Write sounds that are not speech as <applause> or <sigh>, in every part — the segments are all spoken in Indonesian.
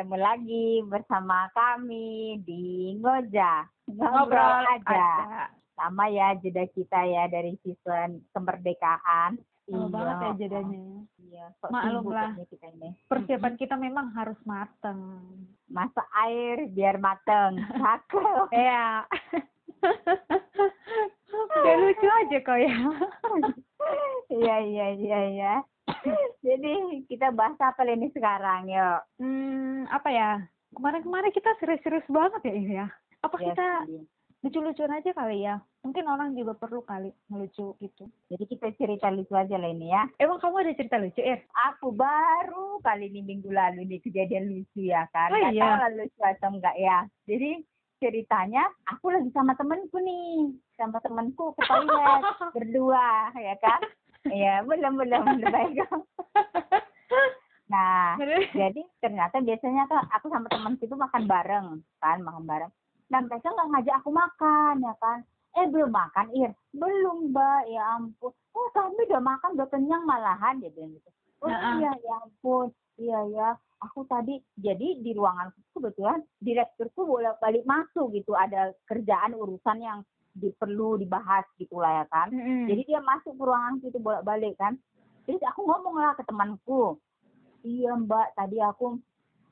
ketemu lagi bersama kami di Ngoja. Ngobrol aja. Sama ya jeda kita ya dari season kemerdekaan. Lama banget ya jedanya. Iya, sok Maklum sibuk lah. kayaknya kita ini. Persiapan kita memang harus mateng. Masak air biar mateng. <laughs> Cakep. Iya. <laughs> Udah lucu aja kok ya. <laughs> Iya, iya, iya, iya. Jadi kita bahas apa ini sekarang, yuk. Hmm, apa ya? Kemarin-kemarin kita serius-serius banget ya ini ya. Apa Ya, kita sedih. lucu-lucuan aja kali ya? Mungkin orang juga perlu kali ngelucu gitu. Jadi kita cerita lucu aja lah ini ya. Emang kamu ada cerita lucu, Ir? Aku baru kali ini minggu lalu nih kejadian lucu ya kan. Oh, Nggak iya. tahu lucu atau enggak ya. Jadi ceritanya aku lagi sama temenku nih. Sama temenku ke toilet <laughs> berdua ya kan. Iya belum belum belum baik. <laughs> Nah jadi ternyata biasanya kan aku sama temenku itu makan bareng kan makan bareng. Dan mereka nggak ngajak aku makan ya kan. Eh belum makan Ir? Belum mbak ya ampun. Oh kami udah makan udah kenyang malahan dia bilang gitu. Oh iya ya ampun. Iya ya. Aku tadi jadi di ruangan kebetulan direkturku bolak balik masuk gitu. Ada kerjaan urusan yang di, perlu dibahas gitu lah ya kan. Mm-mm. Jadi dia masuk ke ruangan situ bolak balik kan. Terus aku ngomong lah ke temanku. Iya mbak tadi aku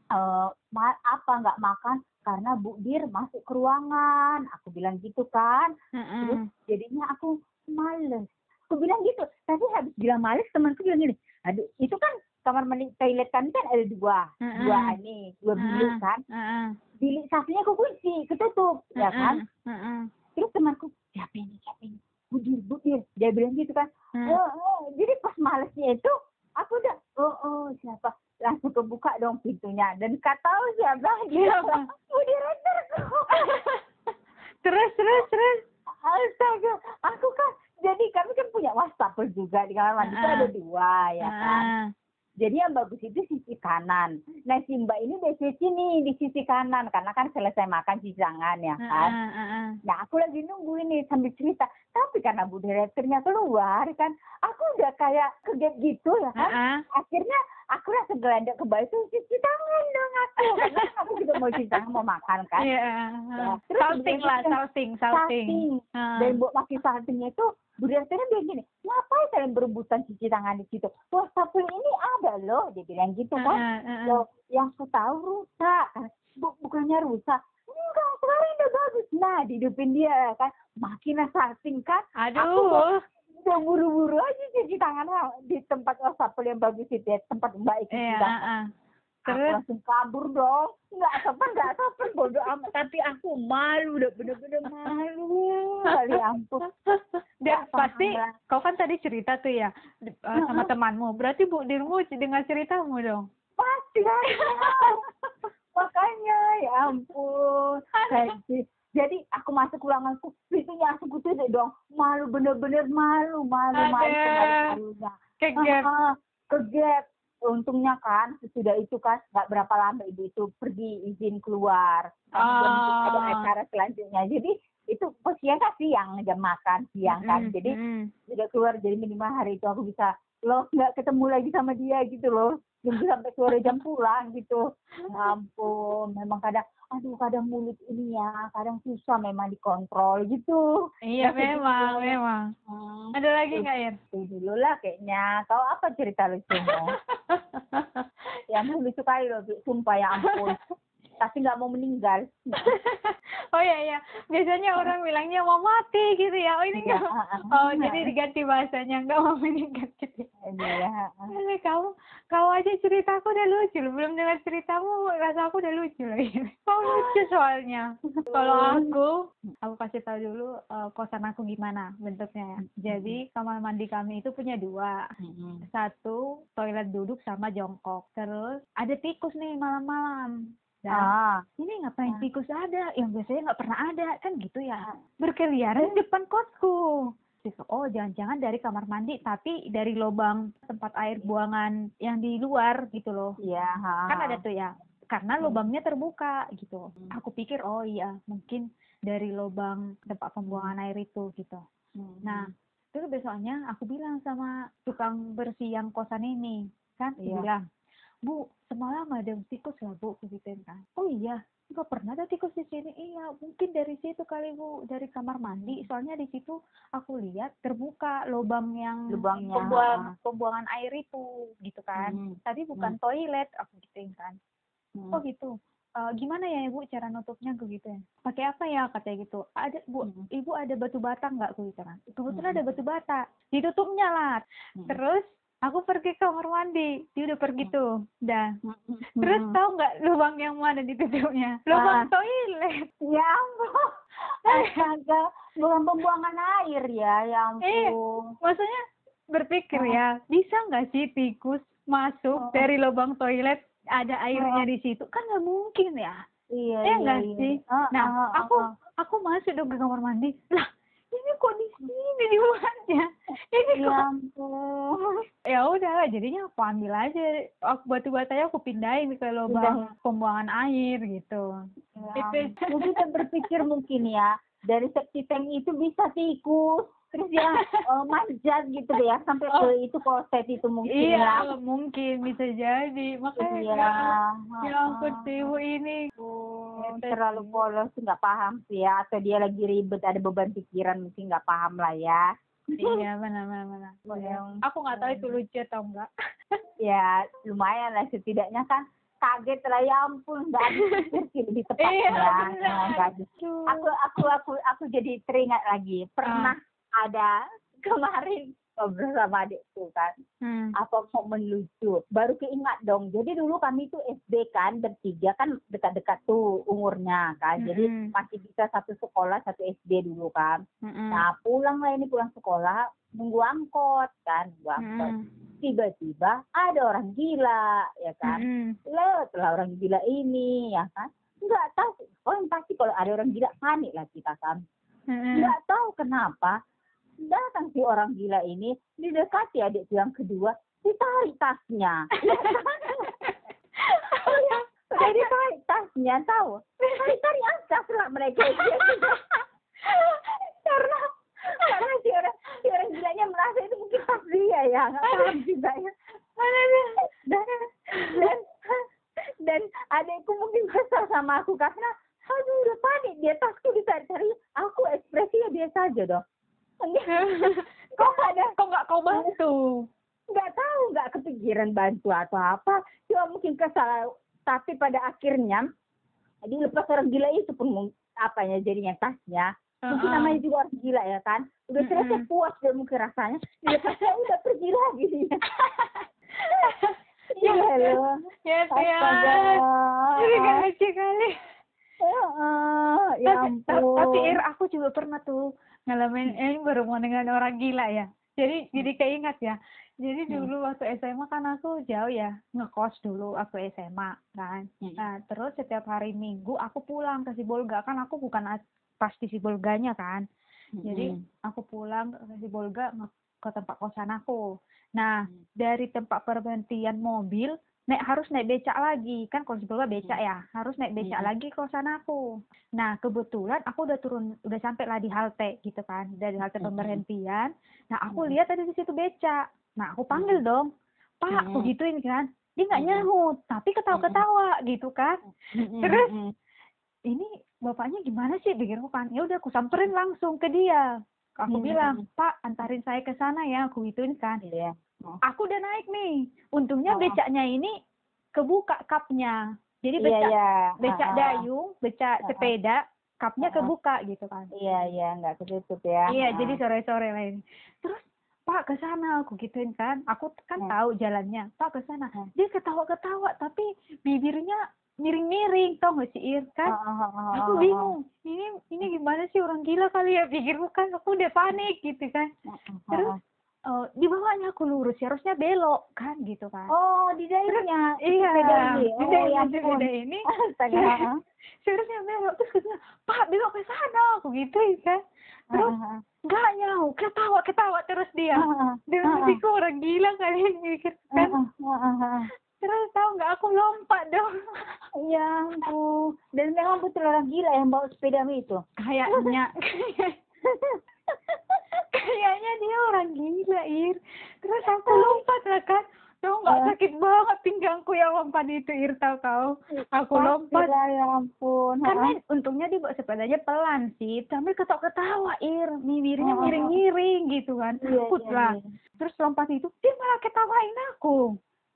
eh ma- apa nggak makan karena Bu Dir masuk ke ruangan. Aku bilang gitu kan. Terus Mm-mm. jadinya aku males. Aku bilang gitu. Tapi habis bilang males temanku bilang gini. Aduh itu kan kamar mandi toilet kami kan ada dua. Mm-mm. Dua ini. Dua bilik Mm-mm. kan. Mm-mm. Bilik satunya aku kunci. Ketutup. Ya kan. Mm-mm. Terus temanku. Siapa ini? Siapa ini? Bu Dir, Bu Dir. Dia bilang gitu kan. Mm. Oh, oh, jadi pas malesnya itu aku udah oh oh siapa langsung kebuka dong pintunya dan kata tahu siapa dia <laughs> Siapa? Bu direkturku <laughs> Terus, terus, terus. astaga aku kan jadi kami kan punya wastafel juga di kamar mandi itu Ah. ada dua ya kan Ah. Jadi yang bagus itu sisi kanan nah si mbak ini di sisi nih di sisi kanan karena kan selesai makan cuci tangan ya kan Ah, ah, ah. Nah, aku lagi nunggu ini sambil cerita. Tapi karena Bu Direkturnya keluar kan, aku udah kayak kegep gitu ya kan. Ah, ah. Akhirnya aku langsung gelandang ke bawah itu cuci tangan dong aku. Karena kan aku juga mau cuci tangan, mau makan kan. Iya. Ya, terus Salting lah, salting, salting. Salting. Ah. Dan buat pakai saltingnya itu, Bu Direkturnya bilang gini, ngapain kalian berebutan cuci tangan di situ? Wah, sapu ini ada loh, dia bilang gitu kan. ah, ah. Loh, yang aku tahu rusak. Bu, bukannya rusak. Enggak, sekarang udah bagus. Nah, dihidupin dia kan. Makinlah salting kan. Aduh. Udah buru-buru aja cuci tangan di tempat wastafel yang bagus itu ya. Tempat mbak itu. Iya, ah, ah. Aku langsung kabur dong. Enggak sopan, enggak sopan. Bodoh amat. Tapi aku malu. Udah bener-bener malu. Kali ampun. Dan Nggak paham pasti kau kan tadi cerita tuh ya eh, sama temanmu. Berarti Bu Dirmu dengar ceritamu dong. Pasti kan. Makanya ya ampun. Jadi, <laughs> jadi aku masuk ruanganku, pintunya aku tutup dong. Malu bener-bener malu, malu, malu Aduh. malu-malunya. Kegep. Ah, ah, Kegep. Untungnya kan sesudah itu kan nggak berapa lama ibu itu pergi izin keluar. Kan Oh. ada acara selanjutnya. Jadi itu oh, siang kan siang jam makan siang kan. Mm, Jadi mm. sudah keluar jadi minimal hari itu aku bisa loh nggak ketemu lagi sama dia gitu loh nunggu sampai sore jam <laughs> pulang gitu Ya ampun memang kadang aduh kadang mulut ini ya kadang susah memang dikontrol gitu Iya Nggak memang, sesuai. memang. hmm, Ada lagi nggak Ir? itu dulu lah kayaknya kau apa cerita lucumu <laughs> ya lucu kali loh sumpah ya ampun <laughs> tapi nggak mau meninggal oh iya iya, biasanya orang bilangnya mau mati gitu ya. Oh ini Iya, nggak. ah, ah. Oh jadi diganti bahasanya nggak mau meninggal gitu. Iya. Ini kamu, kau aja ceritaku udah lucu loh. Belum dengar ceritamu, rasa aku udah lucu lagi. <laughs> Kau lucu soalnya. Kalau aku, aku kasih tahu dulu eh, kosan aku gimana bentuknya ya. Jadi kamar mandi kami itu punya dua. Satu toilet duduk sama jongkok. Terus ada tikus nih malam-malam. Dan ah ini ngapain Ah. tikus ada? Yang biasanya nggak pernah ada kan gitu ya. Berkeliaran di depan kosku. Terus, Oh jangan-jangan dari kamar mandi tapi dari lubang tempat air buangan yang di luar gitu loh. iya ah. Kan ada tuh ya. Karena Hmm. lubangnya terbuka gitu. Hmm. Aku pikir oh iya mungkin dari lubang tempat pembuangan air itu gitu. Nah, terus besoknya aku bilang sama tukang bersih yang kosan ini, kan, Iya. bilang, bu semalam ada tikus lah bu? Begituin kan? Oh iya. Nggak pernah ada tikus di sini. Iya mungkin dari situ kali bu. Dari kamar mandi. Soalnya di situ aku lihat terbuka lubang yang Lubangnya, pembuang, ah. pembuangan air itu gitu kan. Hmm. tadi bukan toilet. Aku gituin kan? Hmm. oh gitu. Eh, gimana ya ibu cara nutupnya aku gitu ya? Pakai apa ya katanya gitu. Ada bu Hmm. ibu ada batu bata nggak aku gitu kan kebetulan Hmm. ada batu bata. Ditutupnya lah Hmm. terus aku pergi ke kamar mandi dia udah pergi tuh dah terus tahu nggak lubang yang mana ditutupnya lubang Ah. toilet Ya ampun. <laughs> Astaga, bukan pembuangan air ya, ya Eh. ampun. maksudnya berpikir Ah. ya bisa nggak sih tikus masuk Oh. dari lubang toilet ada airnya di situ kan nggak mungkin ya Iya, Iya iya, iya. sih? Ah, Nah, ah, ah, aku ah. aku masuk dong ke kamar mandi. Lah, ini kok di sini dibuatnya? Ini Ya ampun. ya udah jadinya aku ambil aja. Aku batu batanya aku pindahin ke lubang pembuangan air gitu. Ya Itu-. Mungkin dia berpikir mungkin ya, dari septic tank itu bisa tikus. Terus dia eh, manjat gitu deh ya, sampai Oh. ke itu kloset itu mungkin Iya, ya. mungkin bisa jadi. Makanya Iya. ya ampun ah, si ibu ini. Gitu terlalu polos nggak paham sih ya atau dia lagi ribet ada beban pikiran mungkin nggak paham lah ya Iya, <laughs> benar benar benar. Yang- Aku nggak tahu itu lucu atau enggak. <laughs> ya lumayan lah setidaknya kan kaget lah ya ampun nggak pikir sih lebih Iya. Nah, aku aku aku aku jadi teringat lagi pernah Ah. Ada <laughs> kemarin ngobrol sama adikku kan Hmm. apa momen lucu baru keingat dong jadi dulu kami tuh SD kan bertiga kan dekat-dekat tuh umurnya kan jadi Mm-mm. masih bisa satu sekolah satu SD dulu kan Mm-mm. nah pulang lah ini pulang sekolah nunggu angkot kan nunggu angkot Mm-mm. tiba-tiba ada orang gila ya kan Mm-mm. lo setelah orang gila ini ya kan nggak tahu oh yang pasti kalau ada orang gila panik lah kita kan Mm-mm. nggak tahu kenapa datang si orang gila ini didekati adik yang kedua ditarik tasnya. <laughs> Iya, udah ditarik tasnya tahu? Tarik tarik angkas lah mereka karena karena si orang si orang gilanya merasa itu mungkin tas dia ya nggak paham juga ya. Dan dan dan adikku mungkin kesal sama aku karena aduh udah panik dia tasku ditarik-tarik aku ekspresinya biasa aja dong <laughs> kok ada? Kok nggak kau bantu? nggak tahu nggak kepikiran bantu atau apa. Cuma mungkin kesal. Tapi pada akhirnya dilepas orang gila itu pun apanya jadinya tasnya. Mungkin namanya juga orang gila ya kan? Udah Mm-mm. selesai puas dia mungkin rasanya. Dilepasnya udah pergi lagi. <laughs> Ya. Ini gak lucu kali. Ya ampun tapi Ir, aku juga pernah tuh ngalamin ini mau dengan orang gila ya. Jadi jadi keingat ya. Jadi Hmm. dulu waktu SMA kan aku jauh ya ngekos dulu waktu SMA kan. Hmm. Nah terus setiap hari Minggu aku pulang ke Sibolga kan aku bukan as- pasti Sibolganya kan. Jadi Mm-mm. aku pulang ke Sibolga ke tempat kosan aku. Nah Hmm. dari tempat perhentian mobil naik harus naik becak lagi kan kalau Sibolga becak ya harus naik becak Hmm. lagi ke kosan aku. Nah kebetulan aku udah turun udah sampai lah di halte gitu kan dari halte pemberhentian. Nah aku Hmm. lihat ada di situ becak. Nah aku panggil dong, Pak, aku gituin kan. Dia nggak Hmm. nyahut, tapi ketawa-ketawa gitu kan Terus? ini bapaknya gimana sih pikirku kan ya udah aku samperin langsung ke dia aku Hmm. bilang pak antarin saya ke sana ya aku gituin kan Iya. Aku udah naik nih. Untungnya Oh. becaknya ini kebuka kapnya. Jadi Iya, becak iya. becak Ah, ah. dayung becak Ah, sepeda kapnya kebuka gitu kan. Iya, iya, nggak ketutup ya. iya jadi sore sore lah ini terus pak ke sana. Aku gituin kan. Aku kan Hmm. tahu jalannya. Pak ke sana. Hmm. dia ketawa ketawa tapi bibirnya miring miring tau gak sih Ir? Kan Ah, ah, ah, aku bingung. Ini ini gimana sih orang gila kali ya? Pikirku kan aku udah panik gitu kan. Ah, ah, ah, terus ah. eh dibawanya aku lurus harusnya belok kan gitu kan Oh, di daerahnya iya sepeda ini. di Oh, daerah ya ampun. ini Astaga. seharusnya belok terus katanya pak belok ke sana aku gitu kan terus nggak nyahu ketawa ketawa terus dia ah, ah. hatiku orang gila kali ini mikir kan ah, ah. terus tahu nggak aku lompat dong Ya ampun. Dan memang betul orang gila yang bawa sepeda itu. kayaknya <laughs> kayaknya dia orang gila ir terus aku lompat lah kan Tahu nggak Eh. sakit banget pinggangku yang lompat itu Irta kau. Aku lompat. Ya ampun. Karena untungnya dia bawa sepedanya pelan sih, sambil ketawa-ketawa Ir, bibirnya Oh. miring-miring gitu kan. Iya, Takut iya, lah. iya. Terus lompat itu dia malah ketawain aku.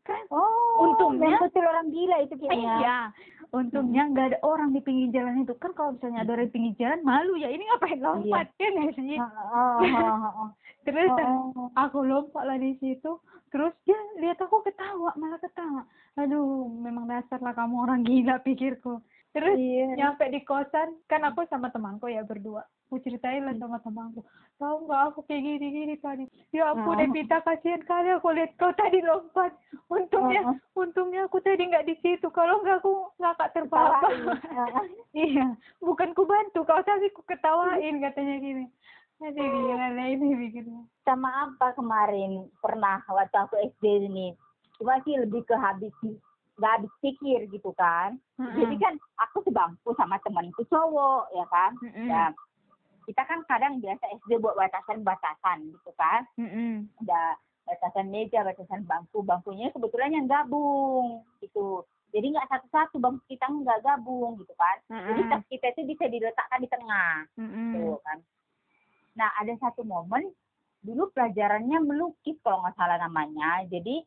Kan? Oh, Untungnya- betul orang gila itu kayaknya. Iya. Untungnya nggak ada orang di pinggir jalan itu. Kan kalau misalnya ada orang di pinggir jalan malu ya. Ini ngapain lompat ya nggak sih? Oh, oh, oh, oh. Terus Oh, oh. aku lompat lah di situ. Terus dia lihat aku ketawa, malah ketawa. Aduh, memang dasar lah kamu orang gila pikirku. Terus Iya. nyampe di kosan, kan aku sama temanku ya berdua. Aku ceritain lah sama temanku. Tahu nggak aku kayak gini gini tadi. Ya ampun, Oh. Devita kasihan kali aku lihat kau tadi lompat. Untungnya, Oh, untungnya aku tadi nggak di situ. Kalau nggak aku ngakak terbawa. <laughs> Iya, bukan ku bantu kau tapi ku ketawain katanya gini. Aduh gila lah ini sama apa kemarin pernah waktu aku SD ini cuma sih lebih ke habis nggak habis pikir gitu kan jadi kan aku sebangku sama temanku cowok ya kan Mm-mm. ya kita kan kadang biasa SD buat batasan-batasan gitu kan Mm-mm. ada batasan meja batasan bangku bangkunya kebetulan yang gabung gitu jadi nggak satu-satu bangku kita nggak gabung gitu kan jadi Mm-mm. tas kita itu bisa diletakkan di tengah Mm-mm. gitu kan. Nah ada satu momen dulu pelajarannya melukis kalau nggak salah namanya. Jadi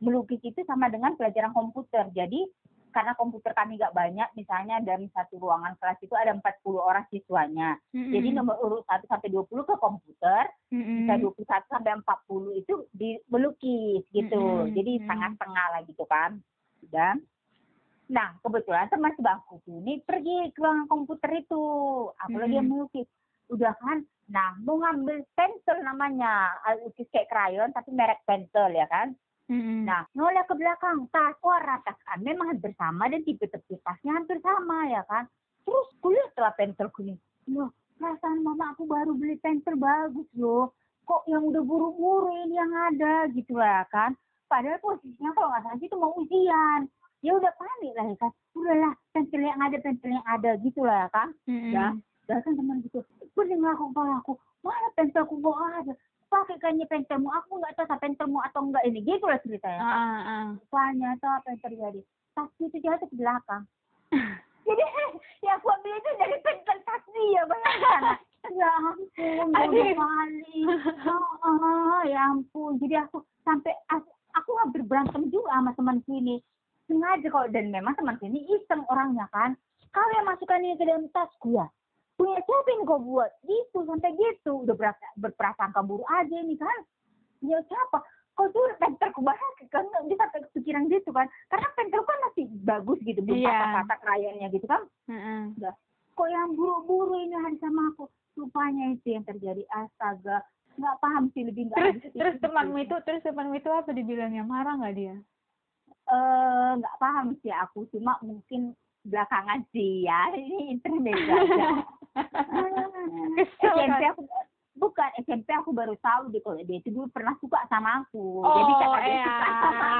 melukis itu sama dengan pelajaran komputer. Jadi karena komputer kami nggak banyak, misalnya dalam satu ruangan kelas itu ada 40 orang siswanya. Mm-mm. Jadi nomor urut 1 sampai 20 ke komputer, Mm-mm. bisa 21 sampai 40 itu di melukis gitu. Mm-mm. Jadi sangat tengah lah gitu kan. Dan nah kebetulan teman sebangku ini pergi ke ruangan komputer itu. Aku lagi Mm-mm. melukis. Udah kan. Nah, mau ngambil pensil namanya, lukis kayak krayon tapi merek pensil ya kan. Mm-mm. Nah, noleh ke belakang, tas warna tas kan memang hampir sama dan tipe tepi tasnya hampir sama ya kan. Terus kulihat setelah pensilku ini, loh perasaan mama aku baru beli pensil bagus loh. Kok yang udah buru-buru ini yang ada gitu lah kan. Padahal posisinya kalau nggak salah itu mau ujian. Ya udah panik lah ya kan. Udahlah pensil yang ada, pensil yang ada gitu lah ya kan. Mm-mm. Ya, dan kan teman gitu, boleh ngaku kepala aku, mana pensilku kok ada. Pakai kayaknya pensilmu, aku nggak tahu tak pensilmu atau enggak ini. Gitu lah ceritanya. Ah, ah. Rupanya tahu apa yang terjadi. Tas itu jatuh ke belakang. <laughs> Jadi <laughs> yang aku ambil itu dari pensil tas dia, bayangkan. <laughs> Ya ampun, bodoh kali. Oh, oh, ya ampun. Jadi aku sampai aku, aku hampir berantem juga sama teman sini. Sengaja kalau dan memang teman sini iseng orangnya kan. Kau yang masukkan ini ke dalam tasku ya. Punya siapa ini kau buat? Gitu sampai gitu. Udah berasa- berprasangka buruk aja ini kan. Punya siapa? Kau tuh pentelku banget kan bisa kepikiran gitu kan. Karena pentel kan masih bagus gitu. Belum Iya. patah-patah krayonnya gitu kan Mm-mm. kok yang buru-buru ini hari sama aku rupanya itu yang terjadi astaga nggak paham sih lebih nggak Terus habis terus temanmu itu terus temanmu itu apa dibilangnya marah nggak dia? eh nggak paham sih aku cuma mungkin belakangan sih ya ini intermezzo aja <laughs> SMP kan? aku bukan SMP aku baru tahu deh kalau dia itu dulu pernah suka sama aku Oh, jadi karena dia iya. suka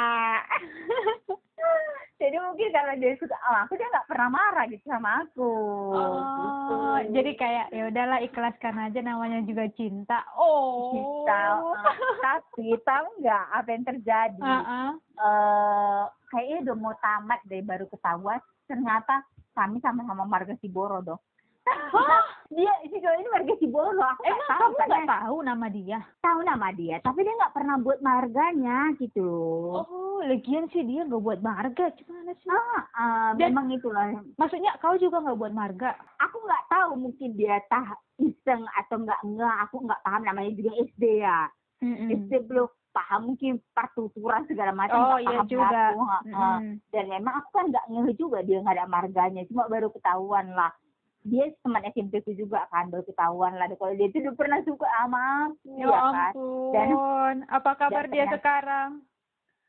<laughs> jadi mungkin kalau dia suka sama aku dia nggak pernah marah gitu sama aku gitu. Oh, jadi kayak ya udahlah ikhlaskan aja namanya juga cinta. Oh. kita eh, tapi tahu nggak apa yang terjadi Ah, ah. eh kayaknya udah mau tamat deh baru ketahuan ternyata kami sama-sama marga Siboro dong Hah? dia si cowok ini marga Siboro aku Emang tahu kamu nggak tahu nama dia? tahu nama dia tapi dia nggak pernah buat marganya gitu loh Oh, lagian sih dia nggak buat marga, gimana sih? ah, ah, Dan- memang itulah Maksudnya kau juga nggak buat marga? aku nggak tahu mungkin dia tah iseng atau nggak nggak aku nggak paham namanya juga SD ya Mm-mm. SD belum paham mungkin pertuturan segala macam Oh nggak iya paham juga. aku, ha. Mm-mm. dan memang aku kan nggak ngeh juga dia nggak ada marganya cuma baru ketahuan lah dia teman SMP ku juga kan baru ketahuan lah kalau dia itu udah pernah suka sama aku Ya ya kan ampun, apa kabar dan dia ternyata- sekarang?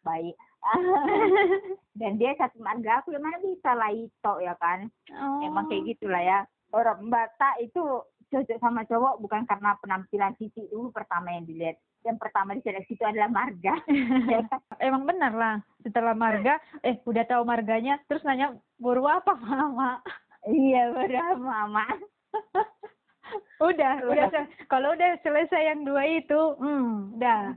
baik <laughs> dan dia satu marga aku yang mana bisa lah itu ya kan Oh. emang kayak gitulah ya orang Batak itu cocok sama cowok bukan karena penampilan fisik dulu pertama yang dilihat yang pertama diseleksi itu adalah marga <laughs> ya kan? Emang benar lah. Setelah marga, eh udah tahu marganya, terus nanya buru apa mama? Iya benar mama <laughs> udah, udah. se- Kalau udah selesai yang dua itu, hmm, udah.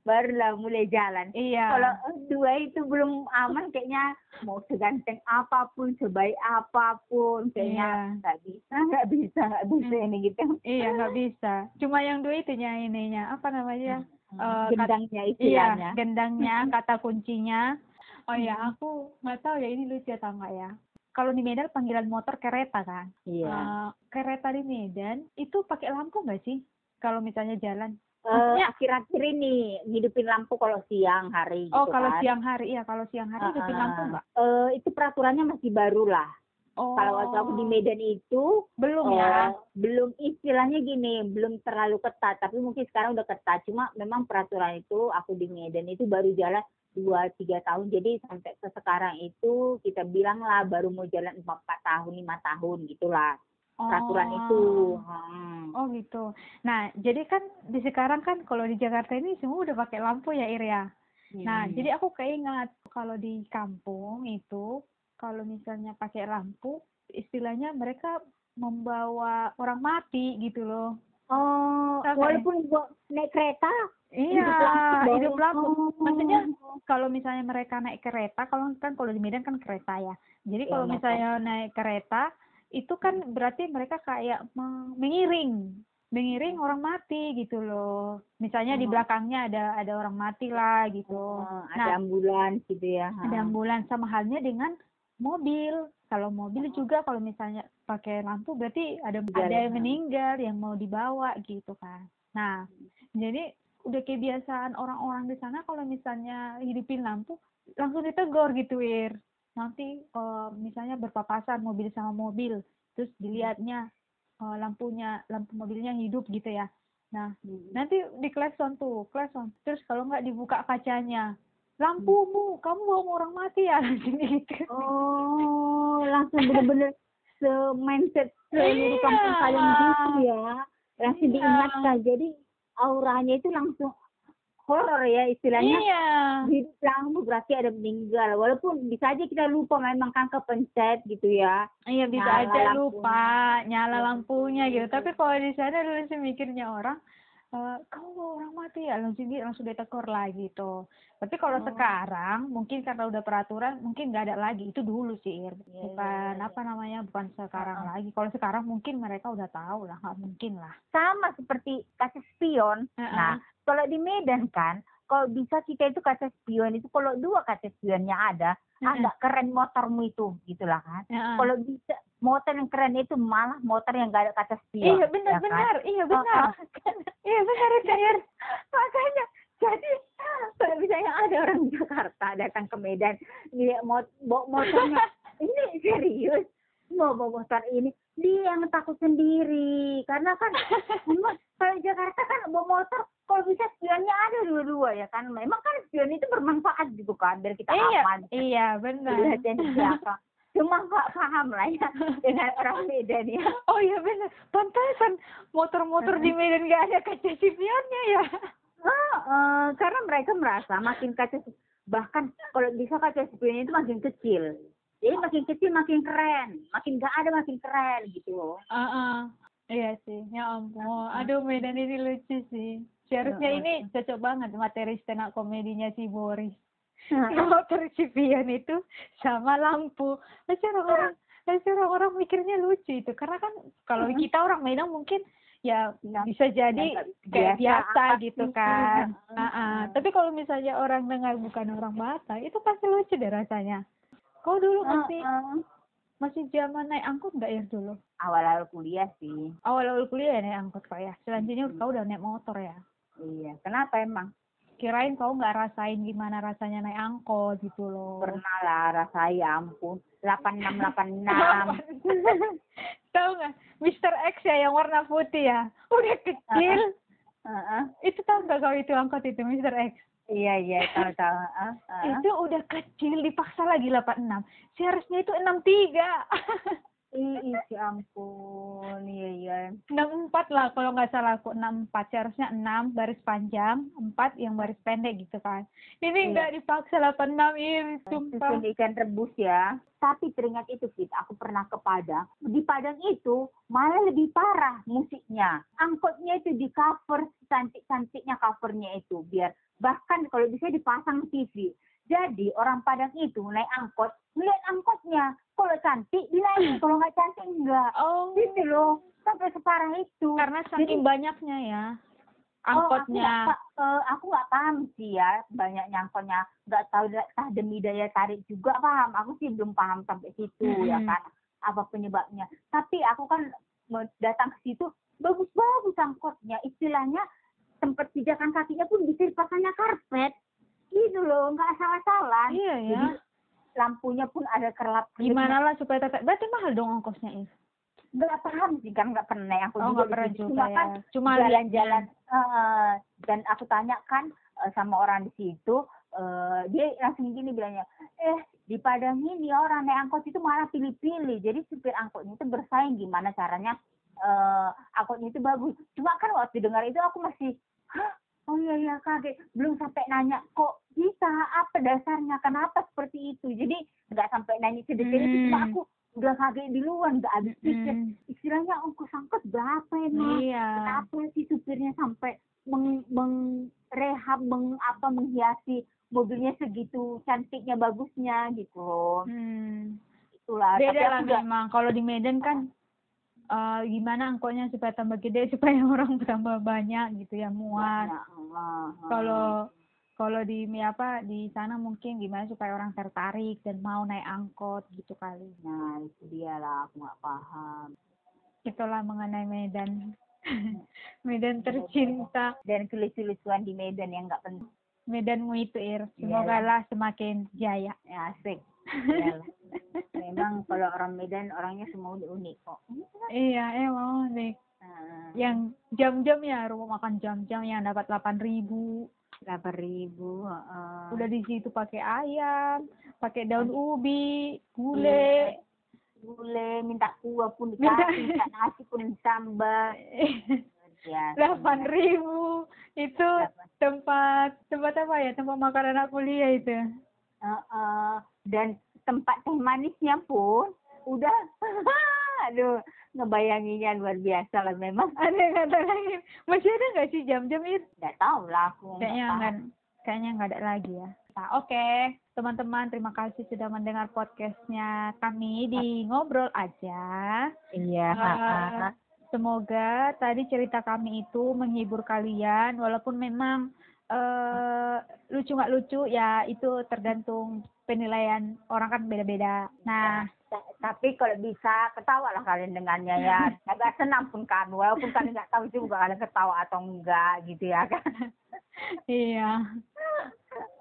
barulah mulai jalan. Iya. Kalau dua itu belum aman kayaknya mau seganteng apa pun, sebaik apa pun kayaknya Iya. nggak bisa, nggak bisa, nggak bisa ini gitu. Iya nggak bisa. Cuma yang dua itunya ininya apa namanya? Eh, kat- Gendangnya Iya, istilahnya. gendangnya, <laughs> kata kuncinya. Oh ya, aku nggak tahu ya ini lucu atau enggak ya. Kalau di Medan panggilan motor kereta kan. Iya. Eh, kereta di Medan itu pakai lampu nggak sih? Kalau misalnya jalan. Eh, maksudnya- akhir-akhir ini ngidupin lampu kalau siang hari Oh, gitu kalau kan. siang hari, iya kalau siang hari hidupin Ah, lampu nggak? eh, itu peraturannya masih baru lah. Oh, Kalau waktu aku di Medan itu belum eh, ya? belum istilahnya gini, belum terlalu ketat, tapi mungkin sekarang udah ketat. Cuma memang peraturan itu aku di Medan itu baru jalan dua tiga tahun. Jadi sampai ke sekarang itu kita bilang lah baru mau jalan empat tahun lima tahun gitulah peraturan Oh. itu. Hmm. Oh gitu. Nah, jadi kan di sekarang kan kalau di Jakarta ini semua udah pakai lampu ya, Ir ya. Nah, Hmm. jadi aku keingat kalau di kampung itu kalau misalnya pakai lampu, istilahnya mereka membawa orang mati gitu loh. Oh, Sampai- walaupun gua naik kereta, Iya, hidup. Oh. Maksudnya kalau misalnya mereka naik kereta, kalau kan kalau di Medan kan kereta ya. Jadi Iya, kalau motor. misalnya naik kereta, itu kan berarti mereka kayak meng- mengiring, mengiring orang mati gitu loh. Misalnya di Oh. belakangnya ada ada orang mati lah gitu. Nah, ada ambulans gitu ya. ada ambulans sama halnya dengan mobil. Kalau mobil juga kalau misalnya pakai lampu berarti ada Meninggal ada ya. yang meninggal yang mau dibawa gitu kan. Nah, jadi udah kebiasaan orang-orang di sana kalau misalnya hidupin lampu langsung ditegur gitu Wir. Nanti eh, misalnya berpapasan mobil sama mobil, terus dilihatnya eh, lampunya lampu mobilnya hidup gitu ya. Nah, Hmm. nanti di klakson tuh, klakson. Terus kalau nggak dibuka kacanya, lampumu, kamu bawa orang mati ya <laughs> gitu. Oh, langsung bener-bener se-mindset seluruh Iya. kampung kalian gitu ya. Langsung Iya. diingatkan. Jadi auranya itu langsung horor ya istilahnya. Iya. Hidup lampu berarti ada meninggal. Walaupun bisa aja kita lupa memang kan kepencet gitu ya. Iya bisa Nyala aja lampunya. lupa nyala Iya. lampunya gitu. Tapi kalau di sana dulu sih mikirnya orang, eh, bawa orang mati ya langsung di langsung ditegur lah gitu. Tapi kalau Oh. sekarang mungkin karena udah peraturan mungkin nggak ada lagi. Itu dulu sih Ir. Iya, Bukan iya, iya. apa namanya bukan sekarang lagi. Kalau sekarang mungkin mereka udah tahu lah nggak mungkin lah. Sama seperti kasus spion. Heeh. Nah, kalau di Medan kan, kalau bisa kita itu kaca spion itu kalau dua kaca spionnya ada, Heeh. agak keren motormu itu, gitulah kan. Heeh. Kalau bisa motor yang keren itu malah motor yang gak ada kaca spion. Iya benar ya kan? benar, iya Oh, benar. oh, kan? Iya benar itu Ir. Makanya jadi misalnya ada orang di Jakarta datang ke Medan, dia mau bawa motornya, <laughs> ini serius mau bawa motor ini, dia yang takut sendiri karena kan kalau Jakarta kan bawa motor kalau bisa spionnya ada dua-dua ya kan, memang kan spion itu bermanfaat gitu kan biar kita Iya, aman. iya benar. Di belakang. Cuma nggak paham lah ya <laughs> dengan orang Medan ya. Oh iya benar. Pantesan motor-motor di Medan nggak ada kaca spionnya ya. Ah, eh, karena mereka merasa makin kaca bahkan kalau bisa kaca spionnya itu makin kecil. Jadi makin kecil makin keren, makin gak ada makin keren gitu loh. Heeh. Iya sih, ya ampun. Aduh Medan ini lucu sih. Seharusnya ini cocok banget materi stand up komedinya si Boris. <laughs> Motor spion itu sama lampu. Pasti orang-orang, pasti orang-orang mikirnya lucu itu. Karena kan kalau kita orang Medan mungkin ya Ya, bisa jadi kayak biasa biasa gitu sih. kan. Heeh. Heeh. Tapi kalau misalnya orang dengar bukan orang Batak, itu pasti lucu deh rasanya. Kau dulu masih Heeh. masih zaman naik angkot nggak ya dulu? Awal-awal kuliah sih. Awal-awal kuliah ya naik angkot kok ya. Selanjutnya Hmm. kau udah naik motor ya. Iya, kenapa emang? Kirain kau nggak rasain gimana rasanya naik angkot gitu loh. Pernah lah rasa ya ampun. <laughs> 8686. <laughs> Tahu nggak? Mr. X ya yang warna putih ya. Udah kecil. Heeh. Itu tahu nggak kau itu angkot itu Mr. X? Iya, iya, tahu-tahu. Heeh, heeh. Itu udah kecil dipaksa lagi 86. Seharusnya itu 63. <laughs> Ih, ih, ya ampun. Iya, iya. enam empat lah kalau nggak salah aku enam empat seharusnya enam baris panjang empat yang baris pendek gitu kan ini Iya. nggak dipaksa delapan enam ini sumpah Susun ikan rebus ya. Tapi teringat itu, Fit, aku pernah ke Padang. Di Padang itu malah lebih parah musiknya. Angkotnya itu di cover, cantik-cantiknya covernya itu. Biar bahkan kalau bisa dipasang TV. Jadi orang Padang itu naik angkot, melihat angkotnya. Kalau cantik dinaikin, kalau nggak cantik enggak. oh Gitu loh, sampai separah itu. karena saking banyaknya ya angkotnya Oh, aku nggak nggak paham sih ya banyaknya angkotnya. Nggak tahu da- entah demi daya tarik juga paham. Aku sih belum paham sampai situ ya Mm-mm. kan. Apa penyebabnya. Tapi aku kan datang ke situ bagus-bagus angkotnya. Istilahnya tempat pijakan kakinya pun bisa dipasangnya karpet. Gitu loh, nggak salah-salah. iya ya. Jadi lampunya pun ada kerlap gimana lah supaya tetap berarti mahal dong ongkosnya Is? Nggak paham sih kan nggak pernah angkot oh juga pernah juga Cuma ya. kan cuma jalan-jalan eh, dan aku tanyakan eh, sama orang di situ eh, dia langsung gini bilangnya eh di Padang ini orang naik angkot itu malah pilih-pilih. Jadi supir angkotnya itu bersaing gimana caranya eh, angkotnya itu bagus. Cuma kan waktu dengar itu aku masih hah oh iya iya kaget belum sampai nanya kok bisa? Apa dasarnya? Kenapa seperti itu? Jadi nggak sampai nanya sedetail itu cuma Hmm. aku udah kaget di luar nggak habis pikir. Mm, istilahnya ongkos angkot berapa emang iya. Kenapa sih supirnya sampai meng, mengrehab meng apa menghiasi mobilnya segitu cantiknya bagusnya gitu loh. Hmm. itulah beda tapi lah memang. Kalau di Medan kan eh, gimana angkotnya supaya tambah gede <laughs> supaya orang tambah banyak gitu ya muat. Kalau kalau di mi- apa di sana mungkin gimana supaya orang tertarik dan mau naik angkot gitu kali. Nah itu dia lah aku nggak paham. Itulah mengenai Medan. <laughs> Medan tercinta. dan kelucu-lucuan di Medan yang nggak penting. Medanmu itu Ir Iyalah. semoga lah semakin jaya. Ya asik Iyalah. memang kalau orang Medan orangnya semua unik kok. Iya emang nih Nah, yang jam-jam ya rumah makan jam-jam yang dapat delapan ribu. delapan ribu heeh. udah di situ pakai ayam pakai daun ubi gulai. Gule minta kuah pun Minta- dikasih minta nasi pun ditambah <laughs> ya delapan ribu. Itu tempat tempat apa ya? Tempat makan anak kuliah itu. Heeh. Dan tempat teh manisnya pun udah <laughs> aduh ngebayanginya luar biasa lah memang. <laughs> Ada yang kata lain masih ada nggak sih jam-jam itu nggak tahu lah aku kayaknya nggak kayaknya nggak ada lagi ya. Nah, oke teman-teman terima kasih sudah mendengar podcastnya kami di ngobrol aja. Iya heeh. semoga tadi cerita kami itu menghibur kalian walaupun memang eh lucu nggak lucu? Ya itu tergantung penilaian orang kan beda-beda. Nah Ta- tapi kalau bisa ketawa lah kalian dengannya ya. <laughs> Agak senang pun kan walaupun kalian nggak tahu juga kalian ketawa atau enggak gitu ya kan. <laughs> Iya.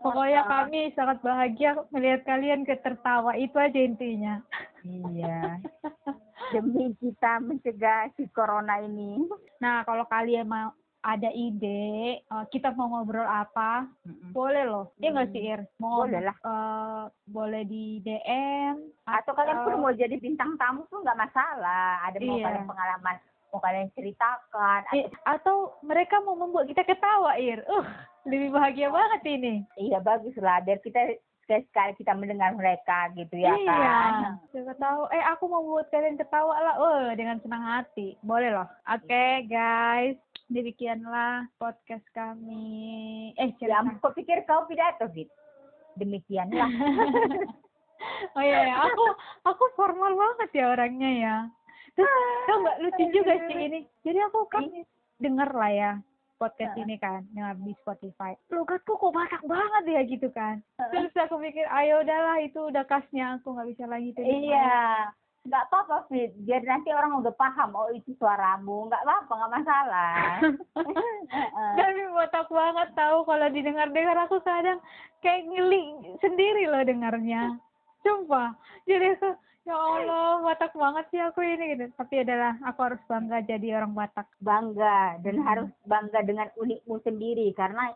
Pokoknya kami sangat bahagia melihat kalian ketertawa. Itu aja intinya. Iya. <laughs> Demi kita mencegah si corona ini. Nah kalau kalian mau ada ide eh, kita mau ngobrol apa boleh loh. Ya nggak sih Ir? Mau Boleh lah. eh, boleh di DM atau kalian pun mau jadi bintang tamu tuh nggak masalah. Ada mau Iya. kalian pengalaman mau kalian ceritakan Eh, atau mereka mau membuat kita ketawa Ir? Uh lebih bahagia banget ini. Iya bagus lah biar kita sekali-sekali kita mendengar mereka gitu ya iya kan? siapa tahu. Eh aku mau buat kalian ketawa lah. Oh dengan senang hati. Boleh loh. Oke guys demikianlah podcast kami. Eh ya cerita. kau pikir kau pidato Fit. Demikianlah. <laughs> Oh iya ya. aku aku formal banget ya orangnya ya. Terus tau nggak lucu juga sih ini. Jadi aku kan denger lah ya podcast Heeh. ini kan dengar di Spotify. Logatku kok batak banget ya gitu kan? Terus aku mikir ayo udahlah itu udah kasnya aku nggak bisa lagi terima. iya nggak apa-apa Fit. Biar nanti orang udah paham oh itu suaramu. Nggak apa-apa nggak masalah. <laughs> Tapi botak banget tahu kalau didengar-dengar aku kadang kayak ngeli sendiri loh dengarnya. Sumpah. Jadi aku ya Allah batak banget sih aku ini gitu. Tapi adalah aku harus bangga jadi orang batak bangga. Dan Hmm. harus bangga dengan unikmu sendiri. Karena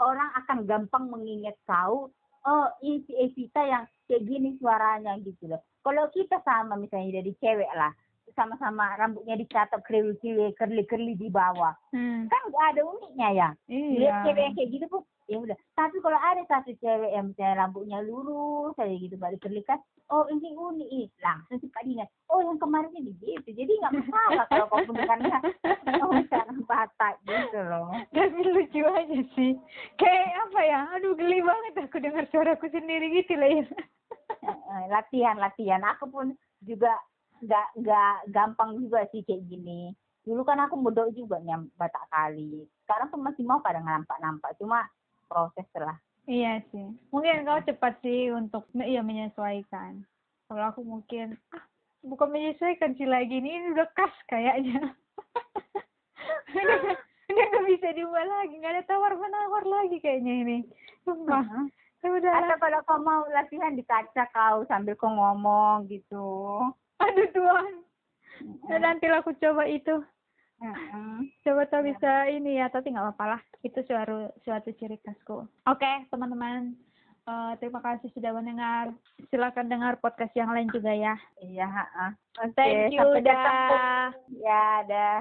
orang akan gampang mengingat kau oh ini si Evita yang kayak gini suaranya gitu loh kalau kita sama misalnya dari cewek lah sama-sama rambutnya dicatat kerli kerli kerli kerli di bawah Hmm. kan nggak ada uniknya ya lihat Iya. cewek yang kayak gitu ya udah. Tapi kalau ada satu cewek yang misalnya rambutnya lurus kayak gitu balik kerli kan oh ini unik langsung si Pak Dina oh yang kemarin ini gitu. Jadi nggak masalah kalau kau gunakannya oh cara batak gitu loh. Tapi lucu aja sih. Kayak apa ya? Aduh geli banget aku dengar suaraku sendiri gitu lah ya. Latihan latihan. Aku pun juga nggak nggak gampang juga sih kayak gini. Dulu kan aku bodoh juga nyam batak kali. Sekarang tuh masih mau kadang nampak nampak cuma proses lah Iya sih. Mungkin kau cepat sih untuk iya menyesuaikan. Kalau aku mungkin ah bukan menyesuaikan sih lagi ini, ini udah khas kayaknya. <laughs> udah udah nggak bisa diubah lagi, nggak ada tawar menawar lagi kayaknya ini. Sumpah. Ya udah atau kalau kau mau latihan di kaca kau sambil kau ngomong gitu Aduh Tuhan. Ya, nanti aku coba itu. Mm-mm. Coba tahu bisa ini ya, tapi nggak apa-apa lah. Itu suatu suatu ciri khasku. Oke, teman-teman. Eh, terima kasih sudah mendengar. Silakan dengar podcast yang lain juga ya. iya ha-ha. Oke, Thank you, sampai dah. ya dah